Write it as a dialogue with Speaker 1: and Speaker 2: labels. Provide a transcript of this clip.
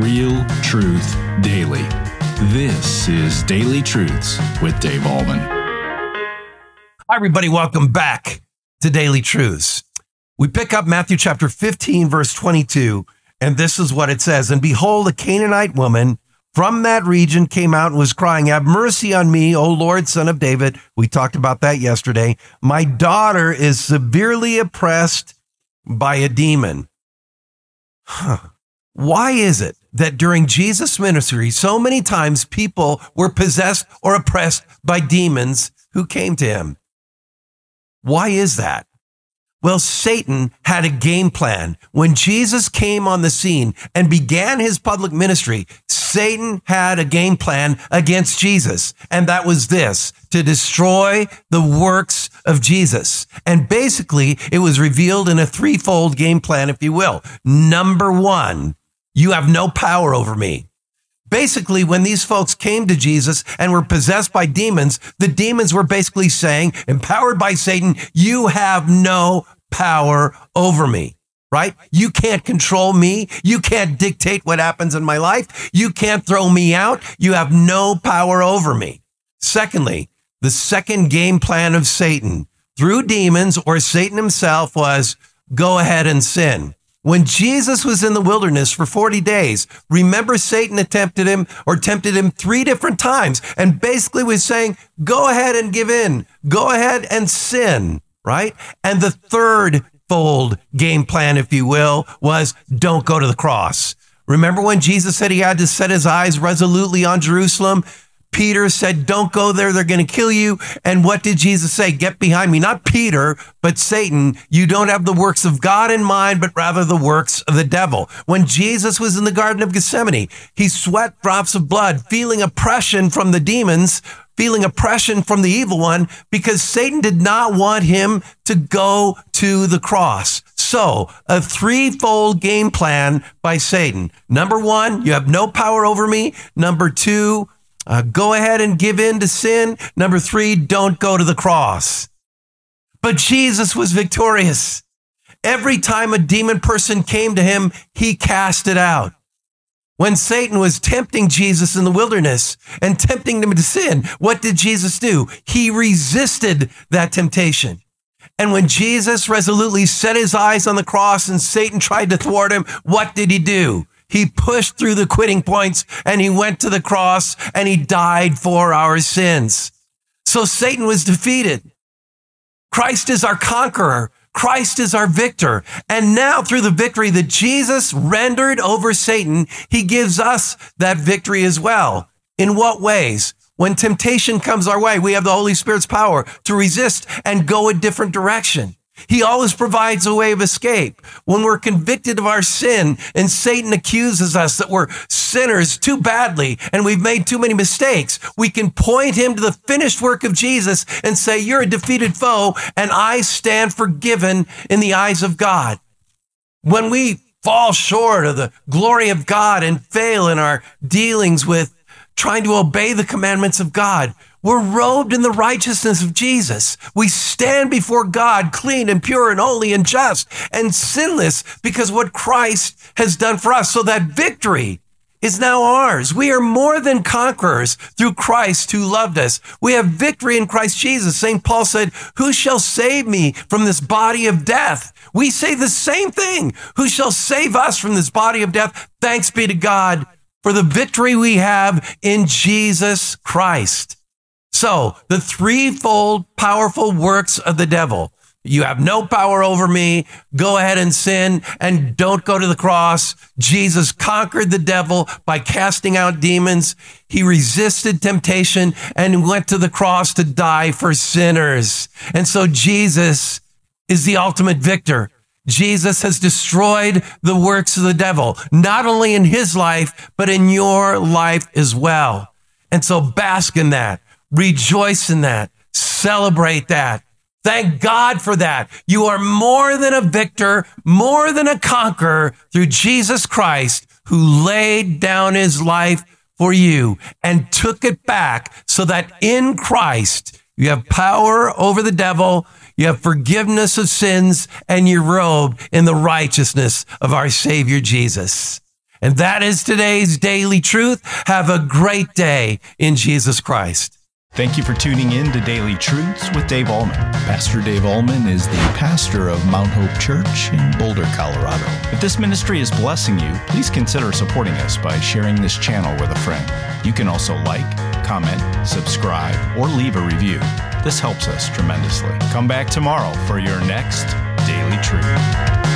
Speaker 1: Real Truth Daily. This is Daily Truths with Dave Ahlman.
Speaker 2: Hi, everybody. Welcome back to Daily Truths. We pick up Matthew chapter 15, verse 22, and this is what it says. And behold, a Canaanite woman from that region came out and was crying, Have mercy on me, O Lord, son of David. We talked about that yesterday. My daughter is severely oppressed by a demon. Huh. Why is it that during Jesus' ministry, so many times people were possessed or oppressed by demons who came to him? Why is that? Well, Satan had a game plan. When Jesus came on the scene and began his public ministry, Satan had a game plan against Jesus. And that was this, to destroy the works of Jesus. And basically, it was revealed in a threefold game plan, if you will. Number one, you have no power over me. Basically, when these folks came to Jesus and were possessed by demons, the demons were basically saying, empowered by Satan, you have no power over me, right? You can't control me. You can't dictate what happens in my life. You can't throw me out. You have no power over me. Secondly, the second game plan of Satan through demons or Satan himself was go ahead and sin. When Jesus was in the wilderness for 40 days, remember Satan attempted him or tempted him three different times and basically was saying, go ahead and give in. Go ahead and sin, right? And the third fold game plan, if you will, was don't go to the cross. Remember when Jesus said he had to set his eyes resolutely on Jerusalem? Peter said, Don't go there. They're going to kill you. And what did Jesus say? Get behind me. Not Peter, but Satan. You don't have the works of God in mind, but rather the works of the devil. When Jesus was in the Garden of Gethsemane, he sweat drops of blood, feeling oppression from the demons, feeling oppression from the evil one, because Satan did not want him to go to the cross. So, a threefold game plan by Satan. Number one, you have no power over me. Number two, uh, go ahead and give in to sin. Number three, don't go to the cross. But Jesus was victorious. Every time a demon person came to him, he cast it out. When Satan was tempting Jesus in the wilderness and tempting him to sin, what did Jesus do? He resisted that temptation. And when Jesus resolutely set his eyes on the cross and Satan tried to thwart him, what did he do? He pushed through the quitting points and he went to the cross and he died for our sins. So Satan was defeated. Christ is our conqueror. Christ is our victor. And now through the victory that Jesus rendered over Satan, he gives us that victory as well. In what ways? When temptation comes our way, we have the Holy Spirit's power to resist and go a different direction. He always provides a way of escape. When we're convicted of our sin and Satan accuses us that we're sinners too badly and we've made too many mistakes, we can point him to the finished work of Jesus and say, You're a defeated foe, and I stand forgiven in the eyes of God. When we fall short of the glory of God and fail in our dealings with trying to obey the commandments of God, we're robed in the righteousness of Jesus. We stand before God clean and pure and holy and just and sinless because what Christ has done for us. So that victory is now ours. We are more than conquerors through Christ who loved us. We have victory in Christ Jesus. St. Paul said, who shall save me from this body of death? We say the same thing. Who shall save us from this body of death? Thanks be to God for the victory we have in Jesus Christ. So the threefold powerful works of the devil. You have no power over me. Go ahead and sin and don't go to the cross. Jesus conquered the devil by casting out demons. He resisted temptation and went to the cross to die for sinners. And so Jesus is the ultimate victor. Jesus has destroyed the works of the devil, not only in his life, but in your life as well. And so bask in that. Rejoice in that. Celebrate that. Thank God for that. You are more than a victor, more than a conqueror through Jesus Christ who laid down his life for you and took it back so that in Christ you have power over the devil. You have forgiveness of sins and you're robed in the righteousness of our Savior Jesus. And that is today's daily truth. Have a great day in Jesus Christ.
Speaker 3: Thank you for tuning in to Daily Truths with Dave Ahlman. Pastor Dave Ahlman is the pastor of Mount Hope Church in Boulder, Colorado. If this ministry is blessing you, please consider supporting us by sharing this channel with a friend. You can also like, comment, subscribe, or leave a review. This helps us tremendously. Come back tomorrow for your next Daily Truth.